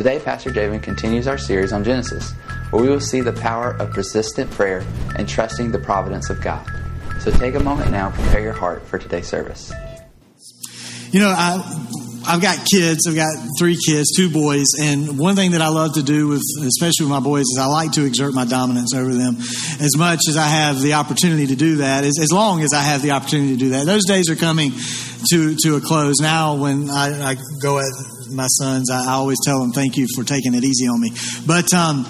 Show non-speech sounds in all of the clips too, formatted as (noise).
Today, Pastor Javen continues our series on Genesis, where we will see the power of persistent prayer and trusting the providence of God. So take a moment now, prepare your heart for today's service. You know, I, I've got kids. I've got three kids, two boys, and one thing that I love to do with, especially with my boys, is I like to exert my dominance over them as much as I have the opportunity to do that. As, as long as I have the opportunity to do that, those days are coming to to a close. Now, when I, I go at my sons, I, always tell them, "Thank you for taking it easy on me." But um,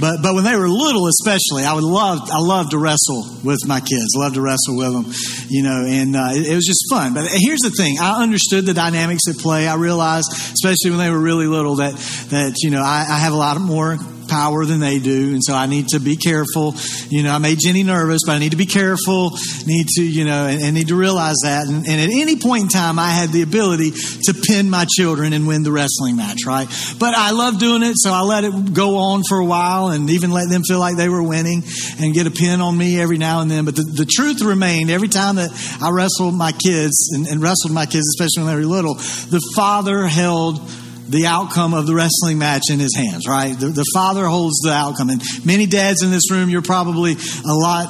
but but when they were little, especially, I would love I love to wrestle with my kids. Love to wrestle with them, you know, and uh, it, it, was just fun. But here's the thing: I understood the dynamics at play. I realized, especially when they were really little, that that you know I, I have a lot more power than they do, and so I need to be careful. You know, I made Jenny nervous, but I need to be careful. Need to, you know, and, and need to realize that. And, and, at any point in time, I had the ability to pin my children and win the wrestling match, right? But I love doing it, so I let it go on for a while, and even let them feel like they were winning, and get a pin on me every now and then. But the, the truth remained every time that I wrestled my kids and, and wrestled my kids, especially when they were little, the father held the outcome of the wrestling match in his hands, right? The, the, father holds the outcome. And many dads in this room, you're probably a lot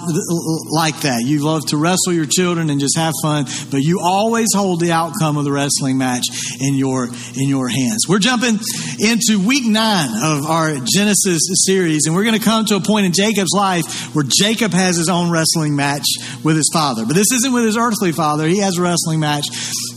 like that. You love to wrestle your children and just have fun, but you always hold the outcome of the wrestling match in your, in your hands. We're jumping into week nine of our Genesis series, and we're going to come to a point in Jacob's life where Jacob has his own wrestling match with his father. But this isn't with his earthly father. He has a wrestling match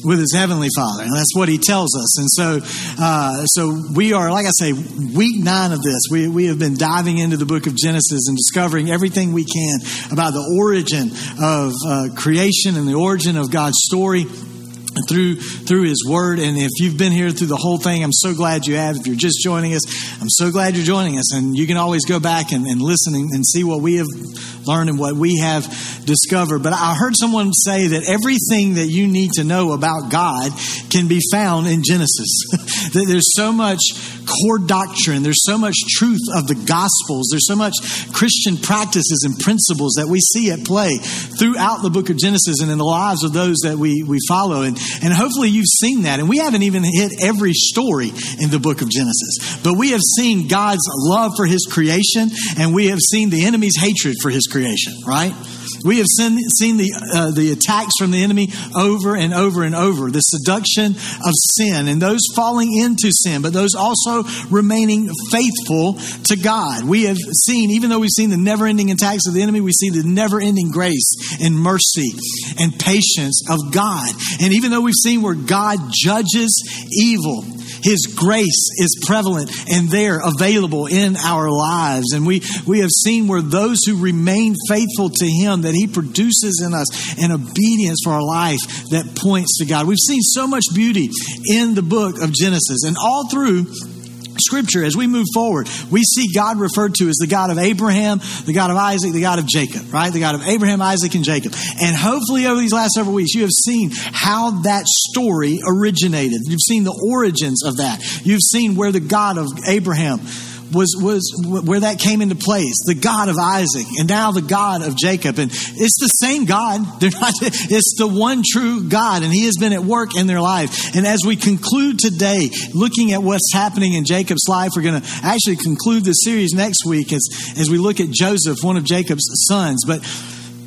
with his heavenly father. And that's what he tells us. And so, uh, so we are, like I say, week nine of this. We, we have been diving into the book of Genesis and discovering everything we can about the origin of uh, creation and the origin of God's story through through his word. And if you've been here through the whole thing i'm so glad you have. If you're just joining us i'm so glad you're joining us. And you can always go back and, and listen and, and see what we have learned and what we have discovered. But i heard someone say that everything that you need to know about god can be found in genesis. (laughs) That there's so much core doctrine. There's so much truth of the gospels. There's so much christian practices and principles that we see at play throughout the book of genesis and in the lives of those that we we follow. And and hopefully you've seen that. And we haven't even hit every story in the book of Genesis, but we have seen God's love for his creation and we have seen the enemy's hatred for his creation, right? We have seen, seen the, uh, the attacks from the enemy over and over and over, the seduction of sin, and those falling into sin, but those also remaining faithful to God. We have seen, even though we've seen the never ending attacks of the enemy, we see the never ending grace and mercy and patience of God. And even though we've seen where God judges evil, his grace is prevalent and there available in our lives. And we, we have seen where those who remain faithful to Him, that He produces in us an obedience for our life that points to God. We've seen so much beauty in the book of Genesis and all through Scripture, as we move forward, we see God referred to as the God of Abraham, the God of Isaac, the God of Jacob, right? The God of Abraham, Isaac, and Jacob. And hopefully, over these last several weeks, you have seen how that story originated. You've seen the origins of that. You've seen where the God of Abraham was, was where that came into place. The God of Isaac and now the God of Jacob. And it's the same God. (laughs) They're not, it's the one true God and he has been at work in their life. And as we conclude today, looking at what's happening in Jacob's life, we're going to actually conclude this series next week as, as we look at Joseph, one of Jacob's sons. But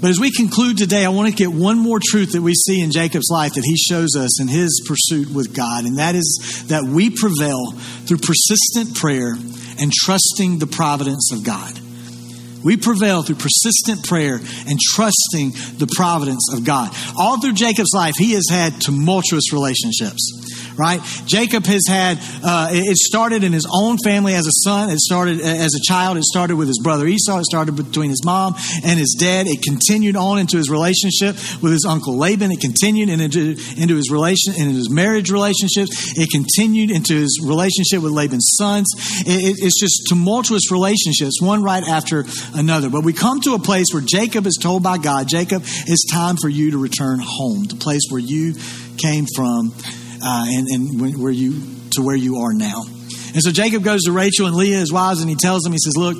but as we conclude today, I want to get one more truth that we see in Jacob's life that he shows us in his pursuit with God, and that is that we prevail through persistent prayer and trusting the providence of God. We prevail through persistent prayer and trusting the providence of God. All through Jacob's life, he has had tumultuous relationships right? Jacob has had, uh, it started in his own family as a son. It started uh, as a child. It started with his brother Esau. It started between his mom and his dad. It continued on into his relationship with his uncle Laban. It continued into, into his relation, into his marriage relationships. It continued into his relationship with Laban's sons. It, it, it's just tumultuous relationships, one right after another. But we come to a place where Jacob is told by God, Jacob, it's time for you to return home, the place where you came from uh, and, and where you to where you are now. And so Jacob goes to Rachel and Leah, his wives, and he tells them, he says, Look,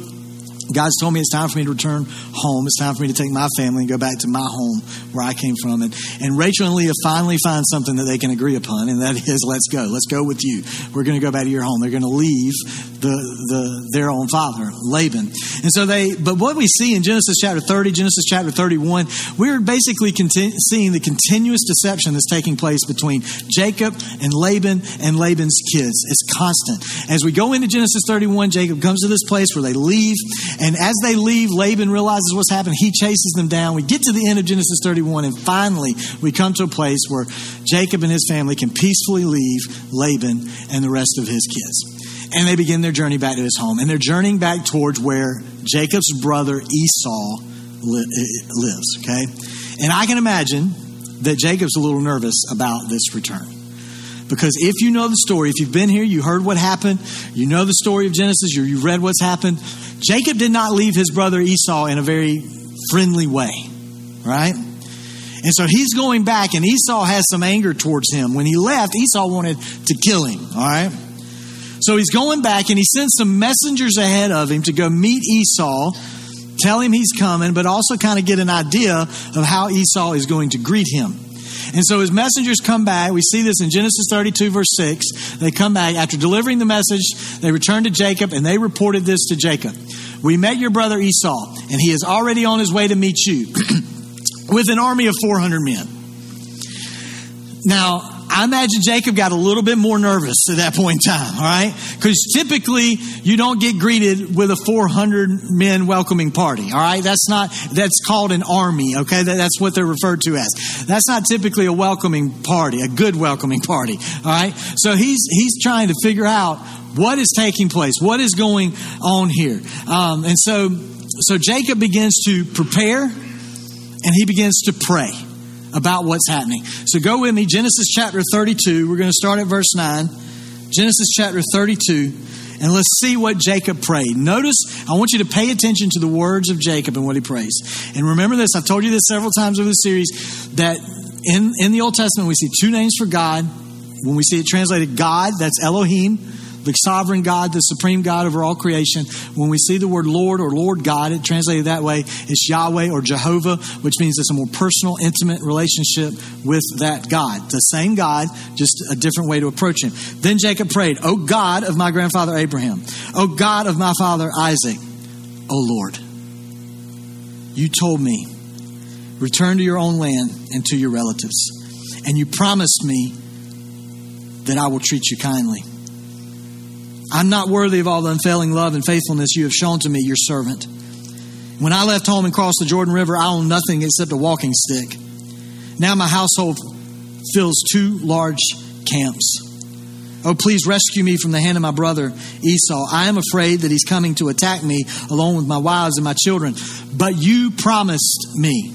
God's told me it's time for me to return home. It's time for me to take my family and go back to my home where I came from. And, and Rachel and Leah finally find something that they can agree upon, and that is, let's go. Let's go with you. We're going to go back to your home. They're going to leave the, the, their own father, Laban. And so they, but what we see in Genesis chapter 30, Genesis chapter 31, we're basically seeing the continuous deception that's taking place between Jacob and Laban and Laban's kids. It's constant. As we go into Genesis 31, Jacob comes to this place where they leave and as they leave, Laban realizes what's happened. He chases them down. We get to the end of Genesis 31, and finally we come to a place where Jacob and his family can peacefully leave Laban and the rest of his kids. And they begin their journey back to his home. And they're journeying back towards where Jacob's brother Esau li- eh, lives, okay? And I can imagine that Jacob's a little nervous about this return. Because if you know the story, if you've been here, you heard what happened, you know the story of Genesis, you read what's happened, Jacob did not leave his brother Esau in a very friendly way, right? And so he's going back, and Esau has some anger towards him. When he left, Esau wanted to kill him, all right? So he's going back, and he sends some messengers ahead of him to go meet Esau, tell him he's coming, but also kind of get an idea of how Esau is going to greet him. And so his messengers come back. We see this in Genesis 32, verse 6. They come back. After delivering the message, they return to Jacob and they reported this to Jacob. We met your brother Esau, and he is already on his way to meet you (clears throat) with an army of 400 men. Now, I imagine Jacob got a little bit more nervous at that point in time, all right? Because typically you don't get greeted with a 400 men welcoming party, all right? That's not, that's called an army, okay? That's what they're referred to as. That's not typically a welcoming party, a good welcoming party, all right? So he's, he's trying to figure out what is taking place, what is going on here. Um, and so, so Jacob begins to prepare and he begins to pray about what's happening. So go with me, Genesis chapter 32. We're going to start at verse 9. Genesis chapter 32. And let's see what Jacob prayed. Notice, I want you to pay attention to the words of Jacob and what he prays. And remember this, I've told you this several times over the series, that in, in the Old Testament we see two names for God. When we see it translated God, that's Elohim the sovereign God, the supreme God over all creation. When we see the word Lord or Lord God, it translated that way, it's Yahweh or Jehovah, which means it's a more personal, intimate relationship with that God. The same God, just a different way to approach him. Then Jacob prayed, O God of my grandfather Abraham, O God of my father Isaac, O Lord, you told me, return to your own land and to your relatives. And you promised me that I will treat you kindly. I'm not worthy of all the unfailing love and faithfulness you have shown to me, your servant. When I left home and crossed the Jordan River, I owned nothing except a walking stick. Now my household fills two large camps. Oh, please rescue me from the hand of my brother Esau. I am afraid that he's coming to attack me along with my wives and my children. But you promised me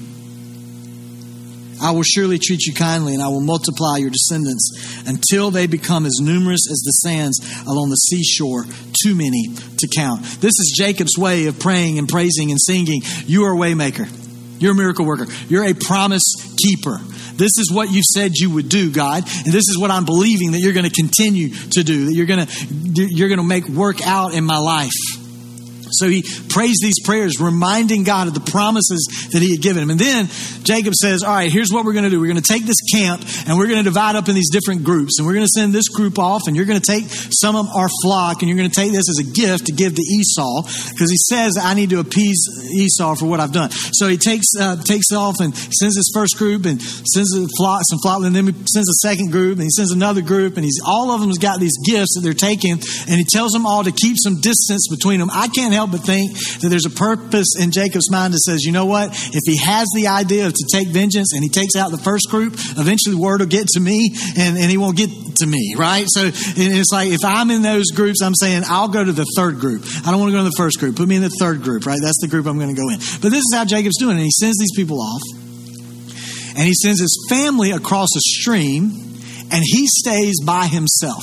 I will surely treat you kindly, and I will multiply your descendants until they become as numerous as the sands along the seashore, too many to count. This is Jacob's way of praying and praising and singing. You are a waymaker. You're a miracle worker. You're a promise keeper. This is what you said you would do, God, and this is what I'm believing that you're going to continue to do. That you're going to you're going to make work out in my life. So he prays these prayers, reminding God of the promises that he had given him. And then Jacob says, All right, here's what we're going to do. We're going to take this camp and we're going to divide up in these different groups. And we're going to send this group off, and you're going to take some of our flock, and you're going to take this as a gift to give to Esau, because he says, I need to appease Esau for what I've done. So he takes uh, takes off and sends his first group and sends a flock, some flock, and then he sends a second group, and he sends another group, and he's all of them has got these gifts that they're taking, and he tells them all to keep some distance between them. I can't help but think that there's a purpose in Jacob's mind that says, you know what? If he has the idea to take vengeance and he takes out the first group, eventually word will get to me and, and he won't get to me, right? So it's like if I'm in those groups, I'm saying I'll go to the third group. I don't want to go to the first group. Put me in the third group, right? That's the group I'm going to go in. But this is how Jacob's doing. And he sends these people off and he sends his family across a stream and he stays by himself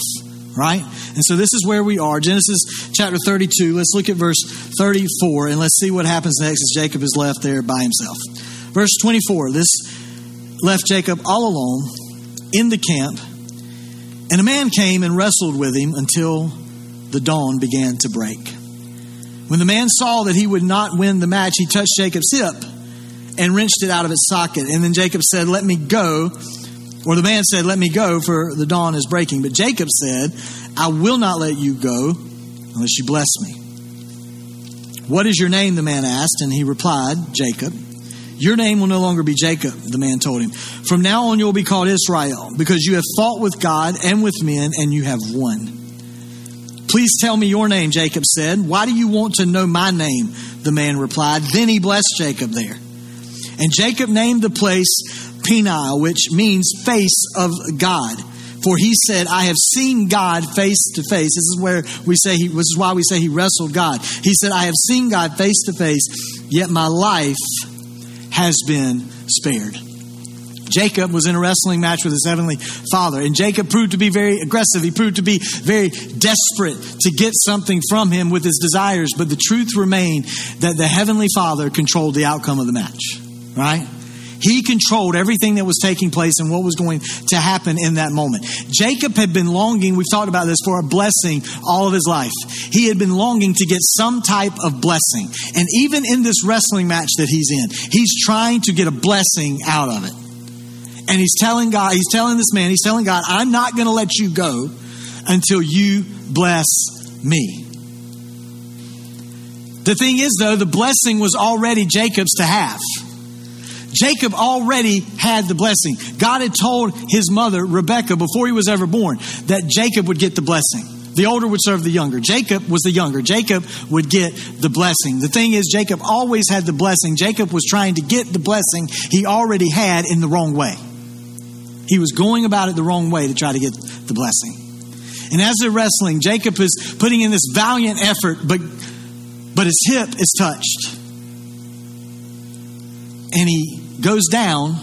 right? And so this is where we are. Genesis chapter 32. Let's look at verse 34 and let's see what happens next as Jacob is left there by himself. Verse 24. This left Jacob all alone in the camp, and a man came and wrestled with him until the dawn began to break. When the man saw that he would not win the match, he touched Jacob's hip and wrenched it out of its socket. And then Jacob said, Let me go. Or the man said, Let me go, for the dawn is breaking. But Jacob said, I will not let you go unless you bless me. What is your name? The man asked, and he replied, Jacob. Your name will no longer be Jacob, the man told him. From now on, you will be called Israel, because you have fought with God and with men, and you have won. Please tell me your name, Jacob said. Why do you want to know my name? The man replied. Then he blessed Jacob there. And Jacob named the place Peniel, which means face of God. For he said, I have seen God face to face. This is where we say he, this is why we say he wrestled God. He said, I have seen God face to face, yet my life has been spared. Jacob was in a wrestling match with his heavenly father, and Jacob proved to be very aggressive. He proved to be very desperate to get something from him with his desires, but the truth remained that the heavenly father controlled the outcome of the match, right? He controlled everything that was taking place and what was going to happen in that moment. Jacob had been longing, we've talked about this, for a blessing all of his life. He had been longing to get some type of blessing. And even in this wrestling match that he's in, he's trying to get a blessing out of it. And he's telling God, he's telling this man, he's telling God, I'm not going to let you go until you bless me. The thing is, though, the blessing was already Jacob's to have. Jacob already had the blessing. God had told his mother, Rebecca, before he was ever born, that Jacob would get the blessing. The older would serve the younger. Jacob was the younger. Jacob would get the blessing. The thing is, Jacob always had the blessing. Jacob was trying to get the blessing he already had in the wrong way. He was going about it the wrong way to try to get the blessing. And as they're wrestling, Jacob is putting in this valiant effort, but, but his hip is touched. And he goes down,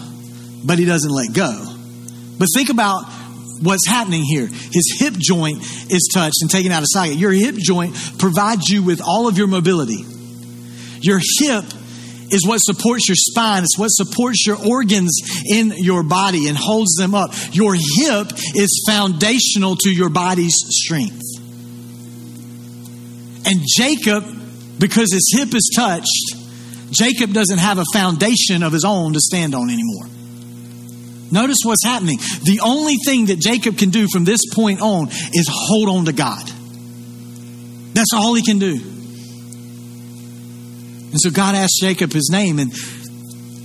but he doesn't let go. But think about what's happening here. His hip joint is touched and taken out of socket. Your hip joint provides you with all of your mobility. Your hip is what supports your spine. It's what supports your organs in your body and holds them up. Your hip is foundational to your body's strength. And Jacob, because his hip is touched, Jacob doesn't have a foundation of his own to stand on anymore. Notice what's happening. The only thing that Jacob can do from this point on is hold on to God. That's all he can do. And so God asked Jacob his name, and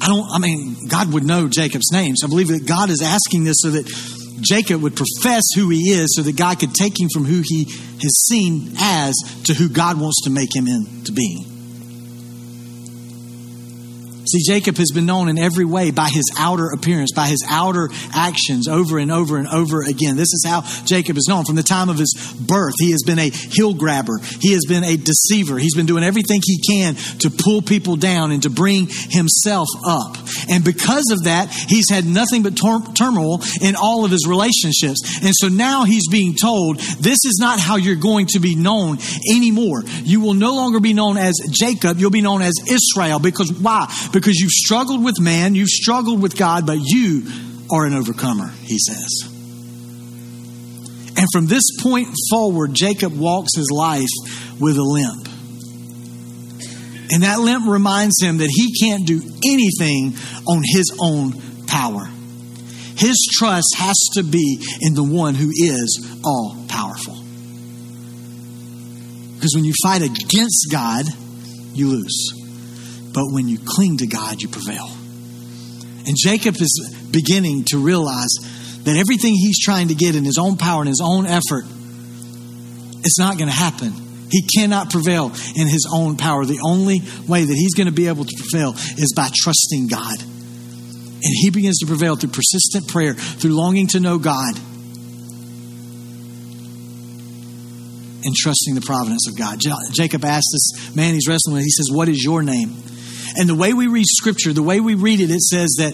I don't, I mean, God would know Jacob's name. So I believe that God is asking this so that Jacob would profess who he is, so that God could take him from who he has seen as to who God wants to make him into being. See, Jacob has been known in every way by his outer appearance, by his outer actions over and over and over again. This is how Jacob is known. From the time of his birth, he has been a heel grabber, he has been a deceiver. He's been doing everything he can to pull people down and to bring himself up. And because of that, he's had nothing but turmoil in all of his relationships. And so now he's being told, this is not how you're going to be known anymore. You will no longer be known as Jacob, you'll be known as Israel. Because why? Because you've struggled with man, you've struggled with God, but you are an overcomer, he says. And from this point forward, Jacob walks his life with a limp. And that limp reminds him that he can't do anything on his own power. His trust has to be in the one who is all powerful. Because when you fight against God, you lose. But when you cling to God, you prevail. And Jacob is beginning to realize that everything he's trying to get in his own power and his own effort it's not going to happen. He cannot prevail in his own power. The only way that he's going to be able to prevail is by trusting God. And he begins to prevail through persistent prayer, through longing to know God, and trusting the providence of God. Jacob asked this man he's wrestling with, he says, What is your name? And the way we read scripture, the way we read it, it says that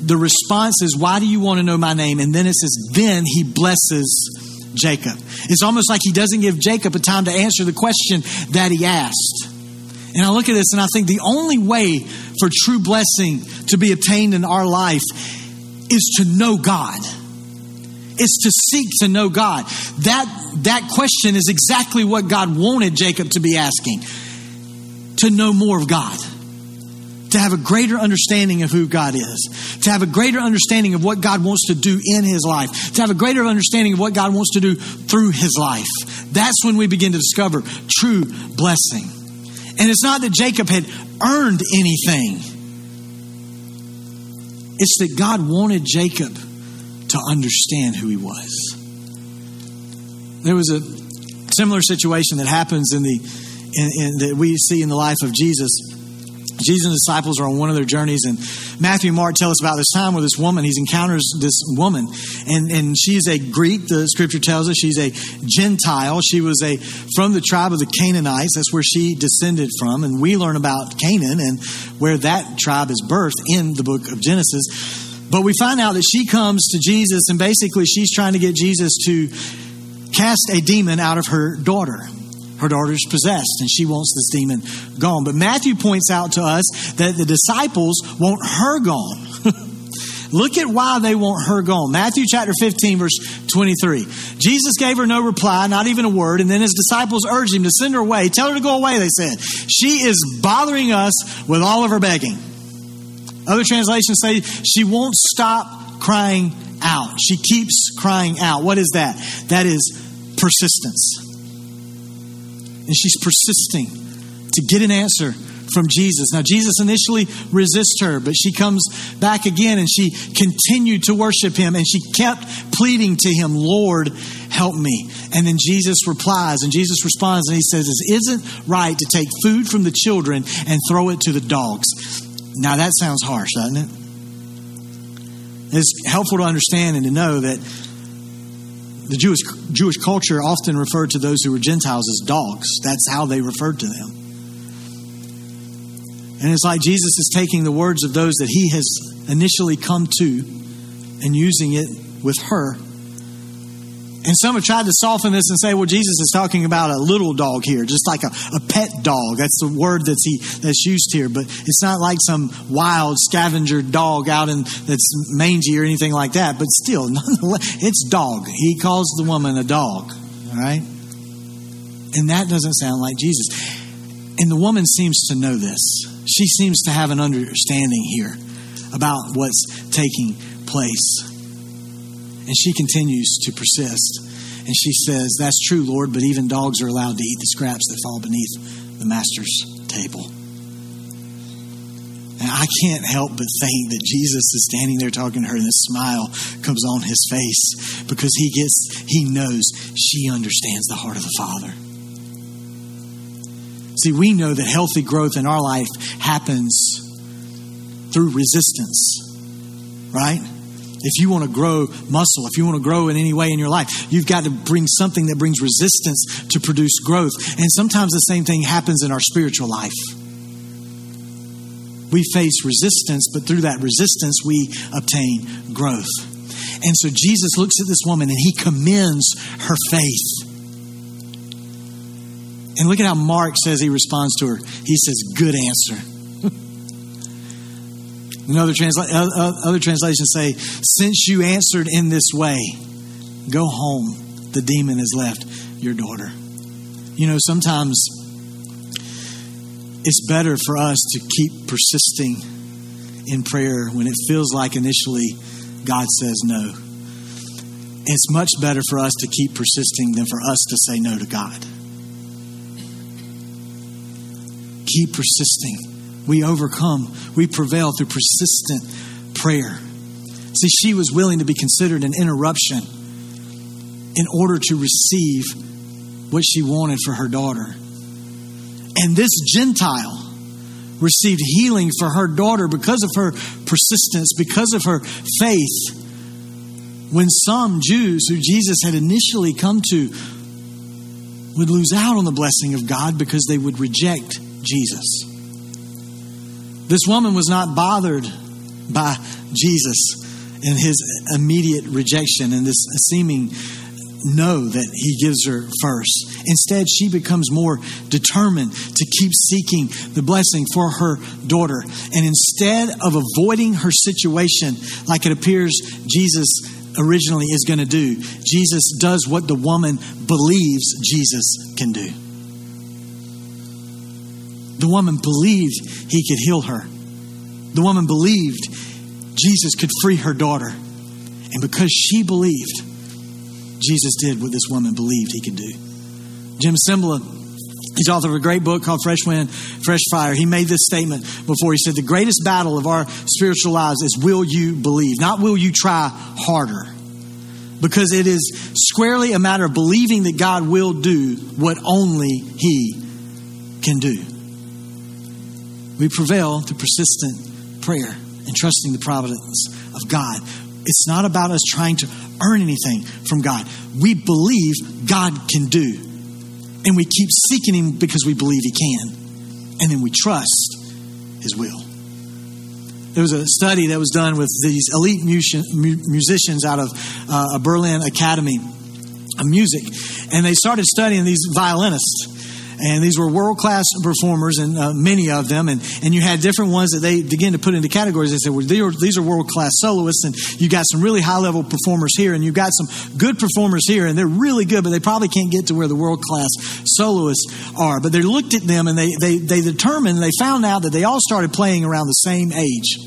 the response is, Why do you want to know my name? And then it says, Then he blesses Jacob. It's almost like he doesn't give Jacob a time to answer the question that he asked. And I look at this and I think the only way for true blessing to be obtained in our life is to know God. It's to seek to know God. That, that question is exactly what God wanted Jacob to be asking. to know more of God, to have a greater understanding of who God is, to have a greater understanding of what God wants to do in his life, to have a greater understanding of what God wants to do through his life. That's when we begin to discover true blessing. And it's not that Jacob had earned anything, it's that God wanted Jacob to understand who he was. There was a similar situation that happens in the in, in, that we see in the life of Jesus. Jesus and the disciples are on one of their journeys, and Matthew and Mark tell us about this time where this woman, he encounters this woman, and, and she's a Greek, the scripture tells us. She's a Gentile. She was a from the tribe of the Canaanites. That's where she descended from. And we learn about Canaan and where that tribe is birthed in the book of Genesis. But we find out that she comes to Jesus, and basically she's trying to get Jesus to cast a demon out of her daughter. Her daughter's possessed and she wants this demon gone. But Matthew points out to us that the disciples want her gone. (laughs) Look at why they want her gone. Matthew chapter 15, verse 23. Jesus gave her no reply, not even a word, and then his disciples urged him to send her away. Tell her to go away, they said. She is bothering us with all of her begging. Other translations say she won't stop crying out. She keeps crying out. What is that? That is persistence. And she's persisting to get an answer from Jesus. Now, Jesus initially resists her, but she comes back again and she continued to worship him and she kept pleading to him, Lord, help me. And then Jesus replies and Jesus responds and he says, It isn't right to take food from the children and throw it to the dogs. Now, that sounds harsh, doesn't it? It's helpful to understand and to know that the Jewish Jewish culture often referred to those who were Gentiles as dogs. That's how they referred to them. And it's like Jesus is taking the words of those that he has initially come to and using it with her and some have tried to soften this and say, well, Jesus is talking about a little dog here, just like a, a pet dog. That's the word that's he that's used here. But it's not like some wild scavenger dog out in that's mangy or anything like that. But still, (laughs) nonetheless, it's dog. He calls the woman a dog. All right? And that doesn't sound like Jesus. And the woman seems to know this. She seems to have an understanding here about what's taking place. And she continues to persist. And she says, That's true, Lord, but even dogs are allowed to eat the scraps that fall beneath the master's table. And I can't help but think that Jesus is standing there talking to her, and a smile comes on his face because he gets, he knows she understands the heart of the Father. See, we know that healthy growth in our life happens through resistance, right? If you want to grow muscle, if you want to grow in any way in your life, you've got to bring something that brings resistance to produce growth. And sometimes the same thing happens in our spiritual life. We face resistance, but through that resistance, we obtain growth. And so Jesus looks at this woman and he commends her faith. And look at how Mark says he responds to her. He says, Good answer. Another transla- other translations say, Since you answered in this way, go home. The demon has left your daughter. You know, sometimes it's better for us to keep persisting in prayer when it feels like initially God says no. It's much better for us to keep persisting than for us to say no to God. Keep persisting we overcome, we prevail through persistent prayer. See, she was willing to be considered an interruption in order to receive what she wanted for her daughter. And this Gentile received healing for her daughter because of her persistence, because of her faith. When some Jews who Jesus had initially come to would lose out on the blessing of God because they would reject Jesus. This woman was not bothered by Jesus and his immediate rejection and this seeming no that he gives her first. Instead, she becomes more determined to keep seeking the blessing for her daughter. And instead of avoiding her situation like it appears Jesus originally is going to do, Jesus does what the woman believes Jesus can do. The woman believed he could heal her. The woman believed Jesus could free her daughter. And because she believed, Jesus did what this woman believed he could do. Jim Cymbala, he's author of a great book called Fresh Wind, Fresh Fire. He made this statement before. He said, The greatest battle of our spiritual lives is will you believe, not will you try harder. Because it is squarely a matter of believing that God will do what only He can do. We prevail through persistent prayer and trusting the providence of God. It's not about us trying to earn anything from God. We believe God can do. And we keep seeking Him because we believe He can. And then we trust His will. There was a study that was done with these elite musicians out of uh, a Berlin Academy of Music. And they started studying these violinists and these were world class performers, and uh, many of them. And, and you had different ones that they began to put into categories. They said, well, these are, these are world class soloists, and you got some really high level performers here, and you've got some good performers here, and they're really good, but they probably can't get to where the world class soloists are. But they looked at them and they, they, they determined, they found out that they all started playing around the same age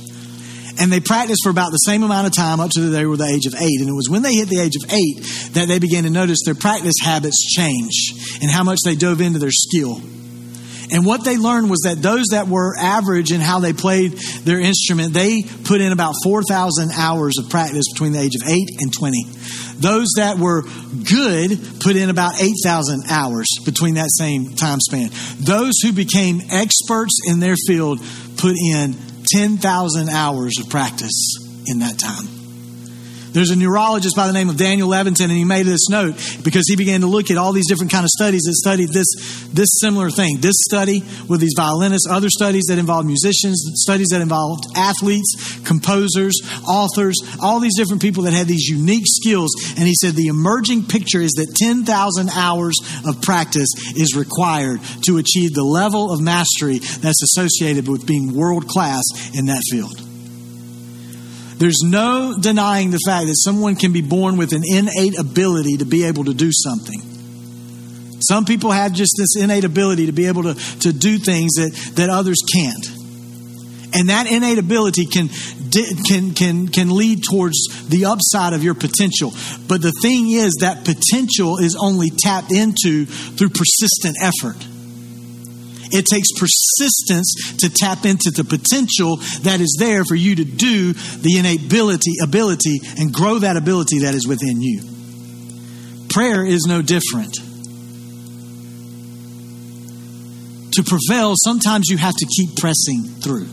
and they practiced for about the same amount of time up to they were the age of eight. And it was when they hit the age of eight that they began to notice their practice habits change and how much they dove into their skill. And what they learned was that those that were average in how they played their instrument, they put in about 4,000 hours of practice between the age of 8 and 20. Those that were good put in about 8,000 hours between that same time span. Those who became experts in their field put in 10,000 hours of practice in that time. There's a neurologist by the name of Daniel Levitin, and he made this note because he began to look at all these different kind of studies that studied this, this similar thing. This study with these violinists, other studies that involved musicians, studies that involved athletes, composers, authors, all these different people that had these unique skills. And he said the emerging picture is that 10,000 hours of practice is required to achieve the level of mastery that's associated with being world class in that field. There's no denying the fact that someone can be born with an innate ability to be able to do something. Some people have just this innate ability to be able to, to do things that, that others can't. And that innate ability can, can, can, can lead towards the upside of your potential. But the thing is, that potential is only tapped into through persistent effort. It takes persistence to tap into the potential that is there for you to do the innate ability, ability and grow that ability that is within you. Prayer is no different. To prevail, sometimes you have to keep pressing through.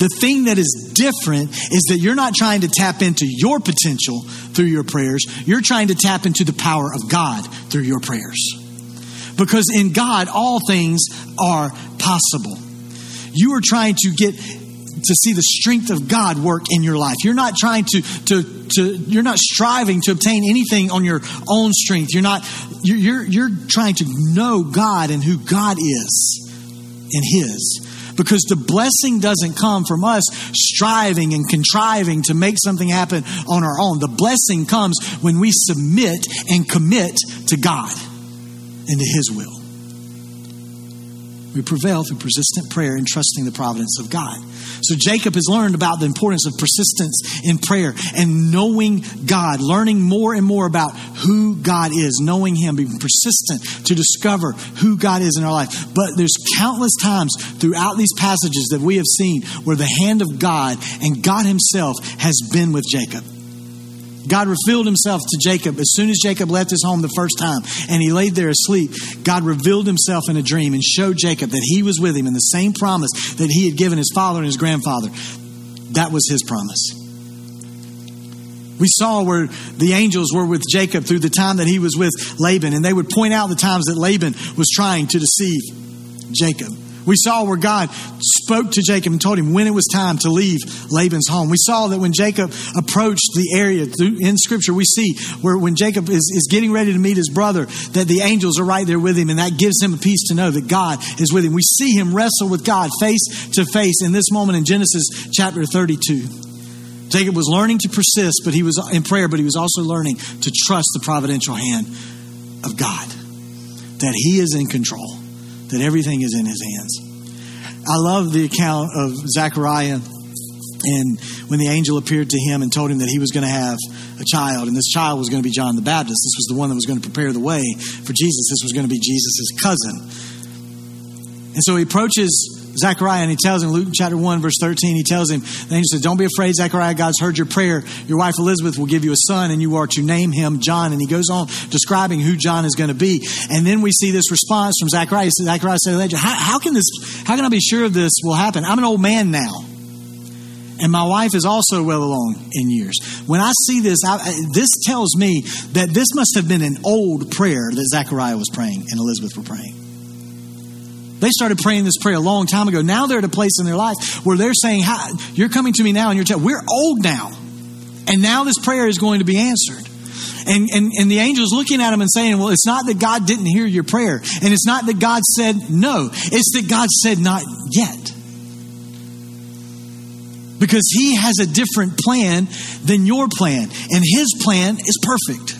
The thing that is different is that you're not trying to tap into your potential through your prayers. You're trying to tap into the power of God through your prayers. Because in God, all things are possible. You are trying to get to see the strength of God work in your life. You're not trying to, to, to you're not striving to obtain anything on your own strength. You're not, you're, you're, you're trying to know God and who God is in His. Because the blessing doesn't come from us striving and contriving to make something happen on our own. The blessing comes when we submit and commit to God into His will. We prevail through persistent prayer and trusting the providence of God. So Jacob has learned about the importance of persistence in prayer and knowing God, learning more and more about who God is, knowing Him, being persistent to discover who God is in our life. But there's countless times throughout these passages that we have seen where the hand of God and God Himself has been with Jacob. God revealed himself to Jacob as soon as Jacob left his home the first time and he laid there asleep. God revealed himself in a dream and showed Jacob that he was with him in the same promise that he had given his father and his grandfather. That was his promise. We saw where the angels were with Jacob through the time that he was with Laban, and they would point out the times that Laban was trying to deceive Jacob. We saw where God spoke to Jacob and told him when it was time to leave Laban's home. We saw that when Jacob approached the area in Scripture, we see where when Jacob is, is getting ready to meet his brother, that the angels are right there with him, and that gives him a peace to know that God is with him. We see him wrestle with God face to face in this moment in Genesis chapter 32. Jacob was learning to persist, but he was in prayer, but he was also learning to trust the providential hand of God, that he is in control that everything is in his hands. I love the account of Zechariah and when the angel appeared to him and told him that he was going to have a child, and this child was going to be John the Baptist, this was the one that was going to prepare the way for Jesus. This was going to be Jesus' cousin. And so he approaches Zechariah and he tells him, Luke chapter 1, verse 13, he tells him, the angel says, Don't be afraid, Zechariah, God's heard your prayer. Your wife Elizabeth will give you a son, and you are to name him John. And he goes on describing who John is going to be. And then we see this response from Zechariah. Zechariah said, how, how can this, how can I be sure this will happen? I'm an old man now and my wife is also well along in years. When I see this, I, this tells me that this must have been an old prayer that Zechariah was praying and Elizabeth were praying. They started praying this prayer a long time ago. Now they're at a place in their life where they're saying, Hi, You're coming to me now, and you're telling, We're old now. And now this prayer is going to be answered. And, and, and the angel's looking at him and saying, Well, it's not that God didn't hear your prayer. And it's not that God said no. It's that God said not yet because he has a different plan than your plan, and his plan is perfect.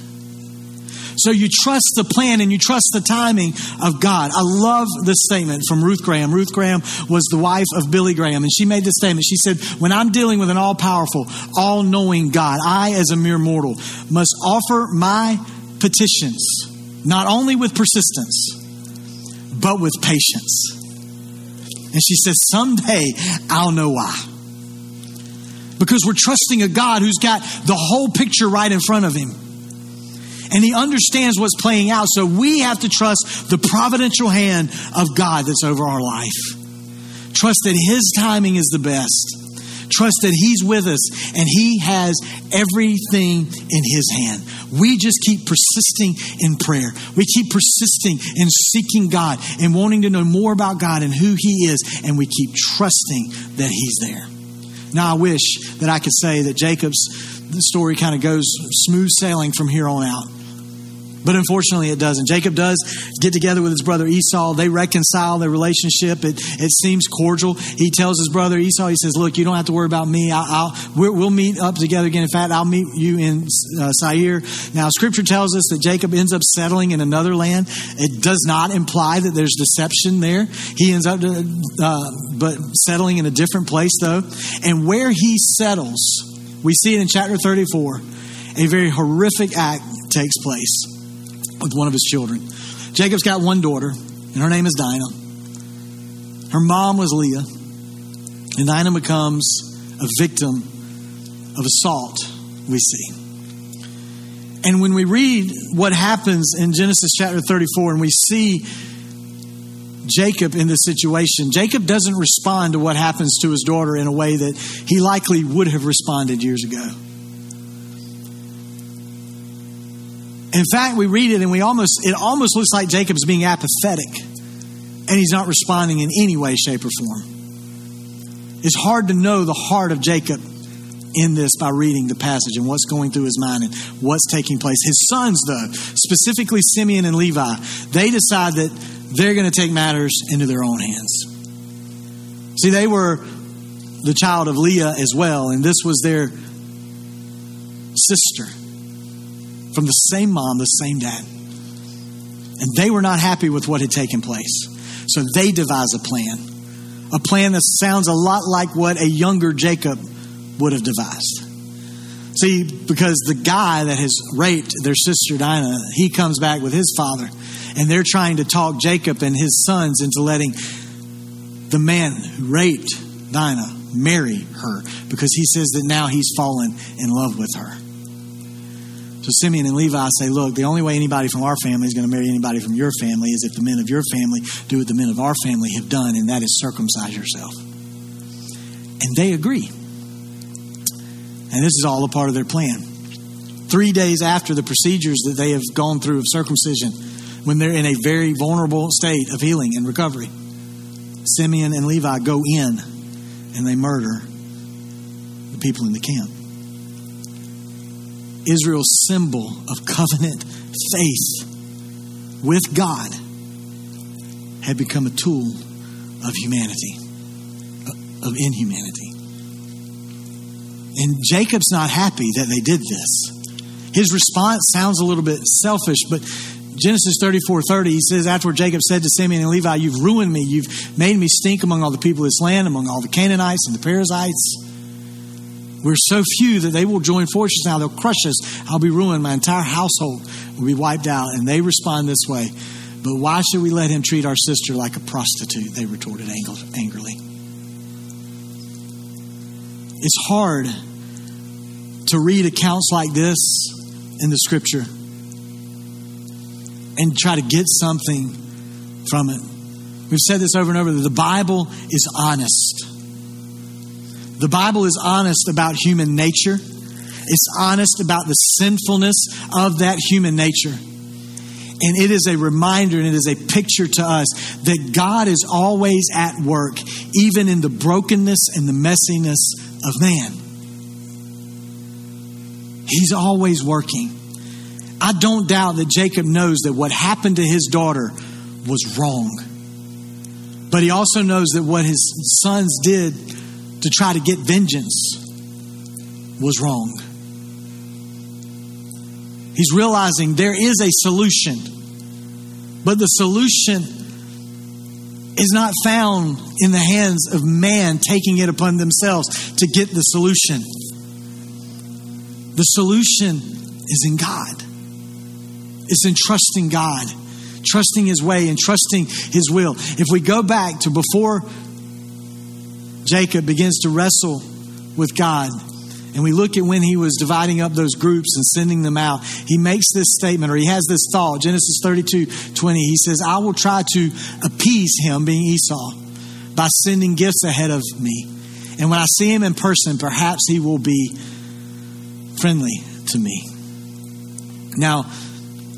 So you trust the plan and you trust the timing of God. I love this statement from Ruth Graham. Ruth Graham was the wife of Billy Graham, and she made this statement. She said, When I'm dealing with an all powerful, all knowing God, I, as a mere mortal, must offer my petitions not only with persistence, but with patience. And she says, Someday I'll know why because we're trusting a God who's got the whole picture right in front of him. And he understands what's playing out. So we have to trust the providential hand of God that's over our life. Trust that his timing is the best. Trust that he's with us and he has everything in his hand. We just keep persisting in prayer. We keep persisting in seeking God and wanting to know more about God and who he is. And we keep trusting that he's there. Now, I wish that I could say that Jacob's story kind of goes smooth sailing from here on out. But unfortunately, it doesn't. Jacob does get together with his brother Esau. They reconcile their relationship. It, it seems cordial. He tells his brother Esau, he says, Look, you don't have to worry about me. I'll, I'll we'll meet up together again. In fact, I'll meet you in uh. Now, scripture tells us that Jacob ends up settling in another land. It does not imply that there's deception there. He ends up, uh, but settling in a different place, though. And where he settles, we see it in chapter 34, a very horrific act takes place with one of his children. Jacob's got one daughter, and her name is Dinah. Her mom was Leah, and Dinah becomes a victim of assault, we see. And when we read what happens in Genesis chapter 34 and we see Jacob in this situation, Jacob doesn't respond to what happens to his daughter in a way that he likely would have responded years ago. In fact, we read it and we almost it almost looks like Jacob's being apathetic and he's not responding in any way, shape, or form. It's hard to know the heart of Jacob in this by reading the passage and what's going through his mind and what's taking place. His sons, though, specifically Simeon and Levi, they decide that they're going to take matters into their own hands. See, they were the child of Leah as well, and this was their sister from the same mom, the same dad. And they were not happy with what had taken place. So they devise a plan. A plan that sounds a lot like what a younger Jacob would have devised. See, because the guy that has raped their sister Dinah, he comes back with his father, and they're trying to talk Jacob and his sons into letting the man who raped Dinah marry her because he says that now he's fallen in love with her. So Simeon and Levi say, Look, the only way anybody from our family is going to marry anybody from your family is if the men of your family do what the men of our family have done, and that is circumcise yourself. And they agree. And this is all a part of their plan. Three days after the procedures that they have gone through of circumcision, when they're in a very vulnerable state of healing and recovery, Simeon and Levi go in and they murder the people in the camp. Israel's symbol of covenant faith with God had become a tool of humanity, uh, of inhumanity. And Jacob's not happy that they did this. His response sounds a little bit selfish, but Genesis 34 30, he says, After Jacob said to Simeon and Levi, You've ruined me. You've made me stink among all the people of this land, among all the Canaanites and the Perizzites. We're so few that they will join forces now. They'll crush us. I'll be ruined. My entire household will be wiped out. And they respond this way. But why should we let him treat our sister like a prostitute? They retorted angrily. It's hard to read accounts like this in the scripture and try to get something from it. We've said this over and over that the Bible is honest. The Bible is honest about human nature. It's honest about the sinfulness of that human nature. And it is a reminder and it is a picture to us that God is always at work, even in the brokenness and the messiness of man. He's always working. I don't doubt that Jacob knows that what happened to his daughter was wrong. But he also knows that what his sons did to try to get vengeance was wrong. He's realizing there is a solution, but the solution is not found in the hands of man taking it upon themselves to get the solution. The solution is in God. It's in trusting God, trusting His way, and trusting His will. If we go back to before Jacob begins to wrestle with God, and we look at when he was dividing up those groups and sending them out, he makes this statement or he has this thought. Genesis 32 20, he says, I will try to appease him, being Esau, by sending gifts ahead of me. And when I see him in person, perhaps he will be friendly to me. Now,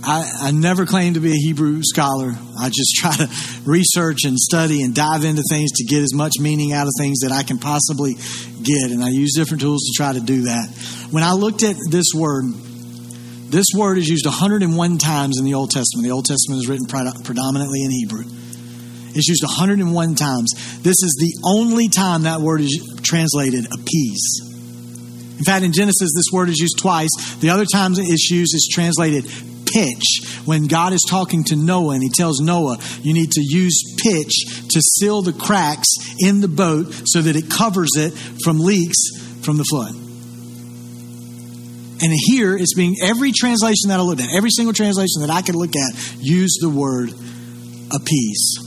I, I never claim to be a Hebrew scholar. I just try to research and study and dive into things to get as much meaning out of things that I can possibly get. And I use different tools to try to do that. When I looked at this word, this word is used 101 times in the Old Testament. The Old Testament is written predominantly in Hebrew. It's used 101 times. This is the only time that word is translated appease. In fact, in Genesis, this word is used twice. The other times it's used is translated pitch when God is talking to Noah and he tells Noah, you need to use pitch to seal the cracks in the boat so that it covers it from leaks from the flood. And here it's being every translation that I looked at, every single translation that I could look at, use the word appease.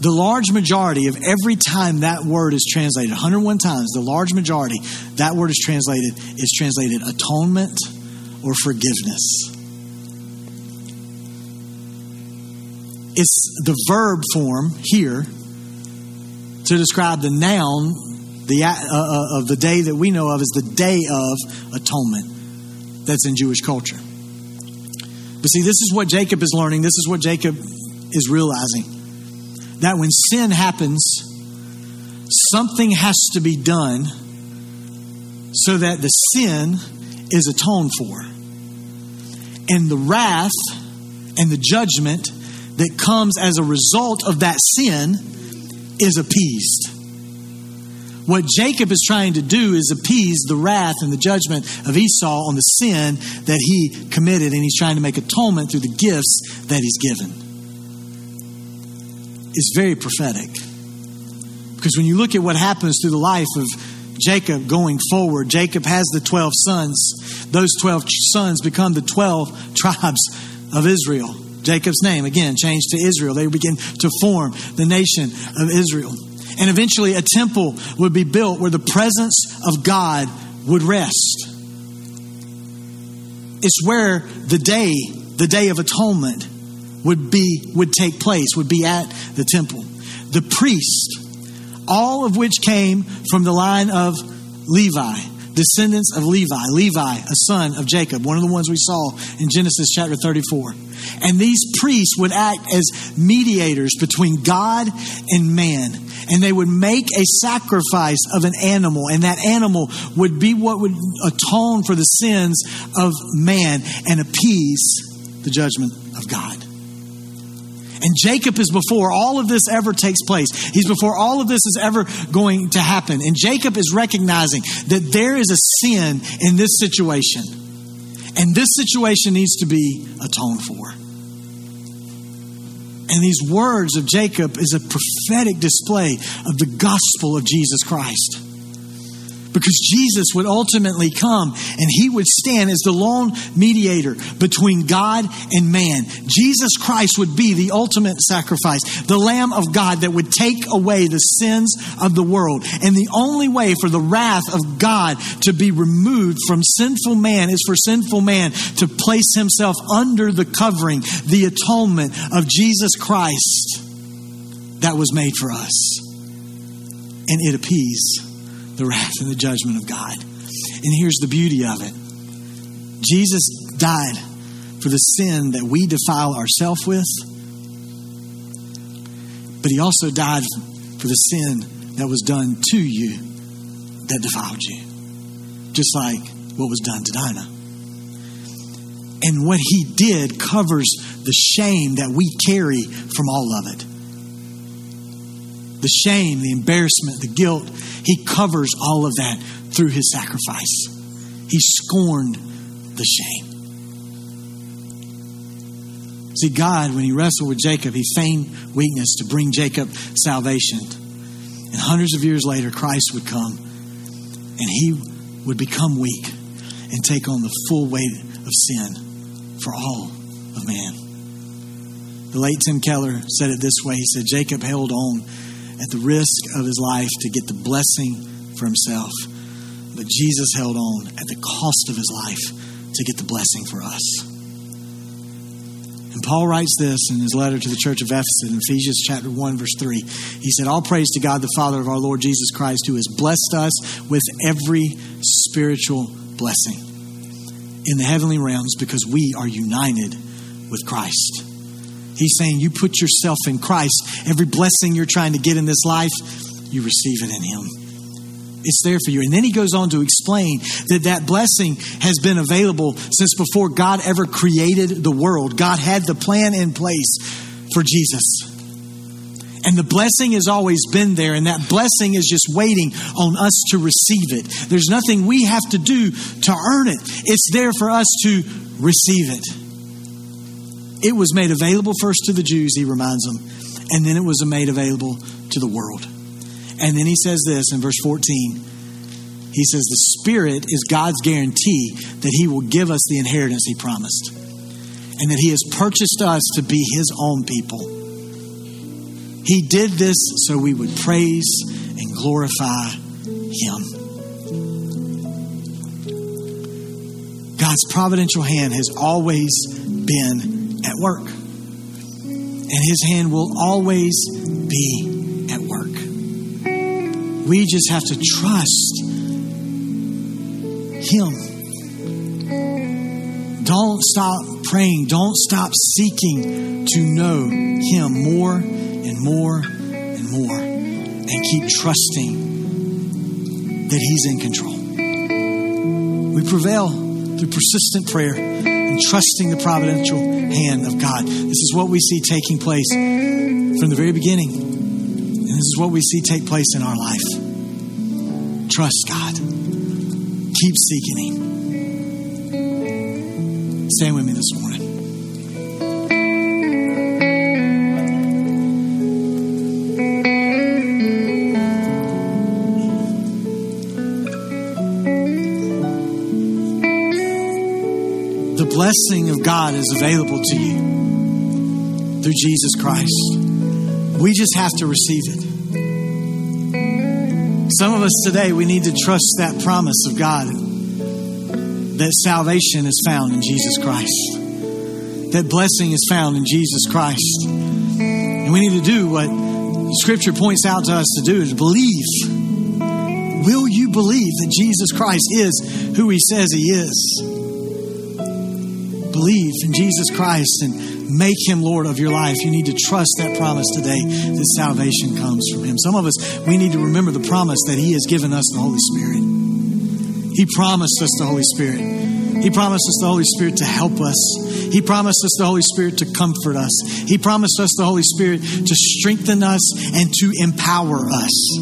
The large majority of every time that word is translated, 101 times, the large majority, that word is translated, is translated atonement or forgiveness. It's the verb form here to describe the noun the, uh, uh, of the day that we know of as the Day of Atonement that's in Jewish culture. But see, this is what Jacob is learning. This is what Jacob is realizing. That when sin happens, something has to be done so that the sin is atoned for. And the wrath and the judgment that comes as a result of that sin is appeased. What Jacob is trying to do is appease the wrath and the judgment of Esau on the sin that he committed, and he's trying to make atonement through the gifts that he's given. It's very prophetic. Because when you look at what happens through the life of Jacob going forward. Jacob has the 12 sons. Those 12 sons become the 12 (laughs) tribes of Israel. Jacob's name, again, changed to Israel. They begin to form the nation of Israel. And eventually, a temple would be built where the presence of God would rest. It's where the day, the day of atonement, would be would take place, would be at the temple. The priest all of which came from the line of Levi, descendants of Levi. Levi, a son of Jacob, one of the ones we saw in Genesis chapter 34. And these priests would act as mediators between God and man. And they would make a sacrifice of an animal, and that animal would be what would atone for the sins of man and appease the judgment of God. And Jacob is before all of this ever takes place. He's before all of this is ever going to happen. And Jacob is recognizing that there is a sin in this situation. And this situation needs to be atoned for. And these words of Jacob is a prophetic display of the gospel of Jesus Christ because Jesus would ultimately come and he would stand as the lone mediator between God and man. Jesus Christ would be the ultimate sacrifice, the Lamb of God that would take away the sins of the world. And the only way for the wrath of God to be removed from sinful man is for sinful man to place himself under the covering, the atonement of Jesus Christ that was made for us. And it appeased the wrath and the judgment of God. And here's the beauty of it Jesus died for the sin that we defile ourselves with, but he also died for the sin that was done to you that defiled you, just like what was done to Dinah. And what he did covers the shame that we carry from all of it. The shame, the embarrassment, the guilt, he covers all of that through his sacrifice. He scorned the shame. See, God, when he wrestled with Jacob, he feigned weakness to bring Jacob salvation. And hundreds of years later, Christ would come and he would become weak and take on the full weight of sin for all of man. The late Tim Keller said it this way He said, Jacob held on at the risk of his life to get the blessing for himself. But Jesus held on at the cost of his life to get the blessing for us. And Paul writes this in his letter to the church of Ephesus in Ephesians chapter 1 verse 3. He said, "All praise to God the Father of our Lord Jesus Christ who has blessed us with every spiritual blessing in the heavenly realms because we are united with Christ." He's saying you put yourself in Christ. Every blessing you're trying to get in this life, you receive it in Him. It's there for you. And then he goes on to explain that that blessing has been available since before God ever created the world. God had the plan in place for Jesus. And the blessing has always been there, and that blessing is just waiting on us to receive it. There's nothing we have to do to earn it, it's there for us to receive it. It was made available first to the Jews, he reminds them, and then it was made available to the world. And then he says this in verse 14. He says, The Spirit is God's guarantee that He will give us the inheritance He promised, and that He has purchased us to be His own people. He did this so we would praise and glorify Him. God's providential hand has always been at work. And his hand will always be at work. We just have to trust him. Don't stop praying. Don't stop seeking to know him more and more and more. And keep trusting that he's in control. We prevail through persistent prayer and trusting the providential hand of God. This is what we see taking place from the very beginning. And this is what we see take place in our life. Trust God. Keep seeking Him. Stand with me this morning. Blessing of God is available to you through Jesus Christ. We just have to receive it. Some of us today, we need to trust that promise of God that salvation is found in Jesus Christ, that blessing is found in Jesus Christ. And we need to do what Scripture points out to us to do is believe. Will you believe that Jesus Christ is who He says He is? Believe in Jesus Christ and make Him Lord of your life. You need to trust that promise today that salvation comes from Him. Some of us, we need to remember the promise that He has given us the Holy Spirit. He promised us the Holy Spirit. He promised us the Holy Spirit to help us. He promised us the Holy Spirit to comfort us. He promised us the Holy Spirit to strengthen us and to empower us.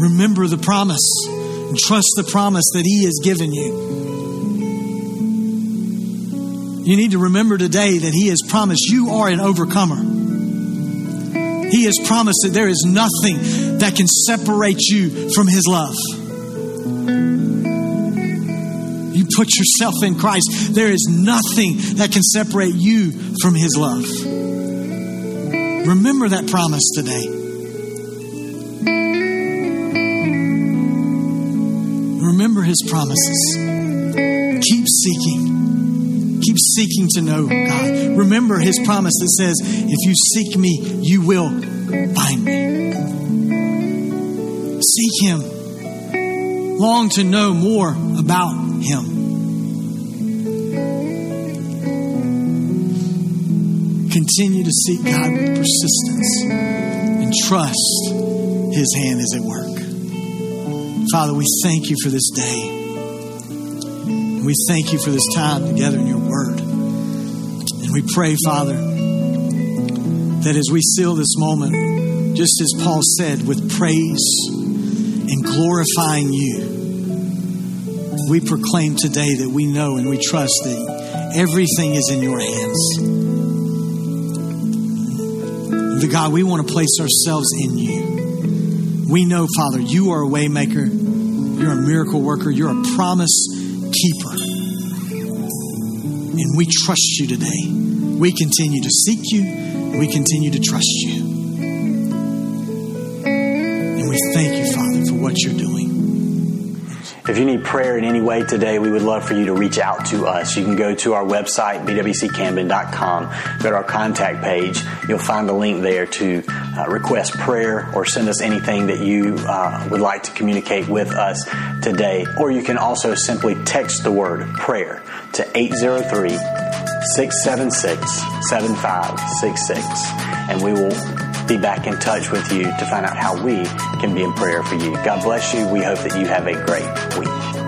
Remember the promise. And trust the promise that He has given you. You need to remember today that He has promised you are an overcomer. He has promised that there is nothing that can separate you from His love. You put yourself in Christ, there is nothing that can separate you from His love. Remember that promise today. Promises. Keep seeking. Keep seeking to know God. Remember His promise that says, if you seek me, you will find me. Seek Him. Long to know more about Him. Continue to seek God with persistence and trust His hand is at work. Father, we thank you for this day. And we thank you for this time together in your word. And we pray, Father, that as we seal this moment, just as Paul said, with praise and glorifying you, we proclaim today that we know and we trust that everything is in your hands. The God, we want to place ourselves in you. We know, Father, you are a waymaker, you're a miracle worker, you're a promise keeper. And we trust you today. We continue to seek you, we continue to trust you. And we thank you, Father, for what you're doing. If you need prayer in any way today, we would love for you to reach out to us. You can go to our website, bwccamden.com, go to our contact page. You'll find a link there to uh, request prayer or send us anything that you uh, would like to communicate with us today. Or you can also simply text the word prayer to 803 676 7566, and we will be back in touch with you to find out how we can be in prayer for you. God bless you. We hope that you have a great week.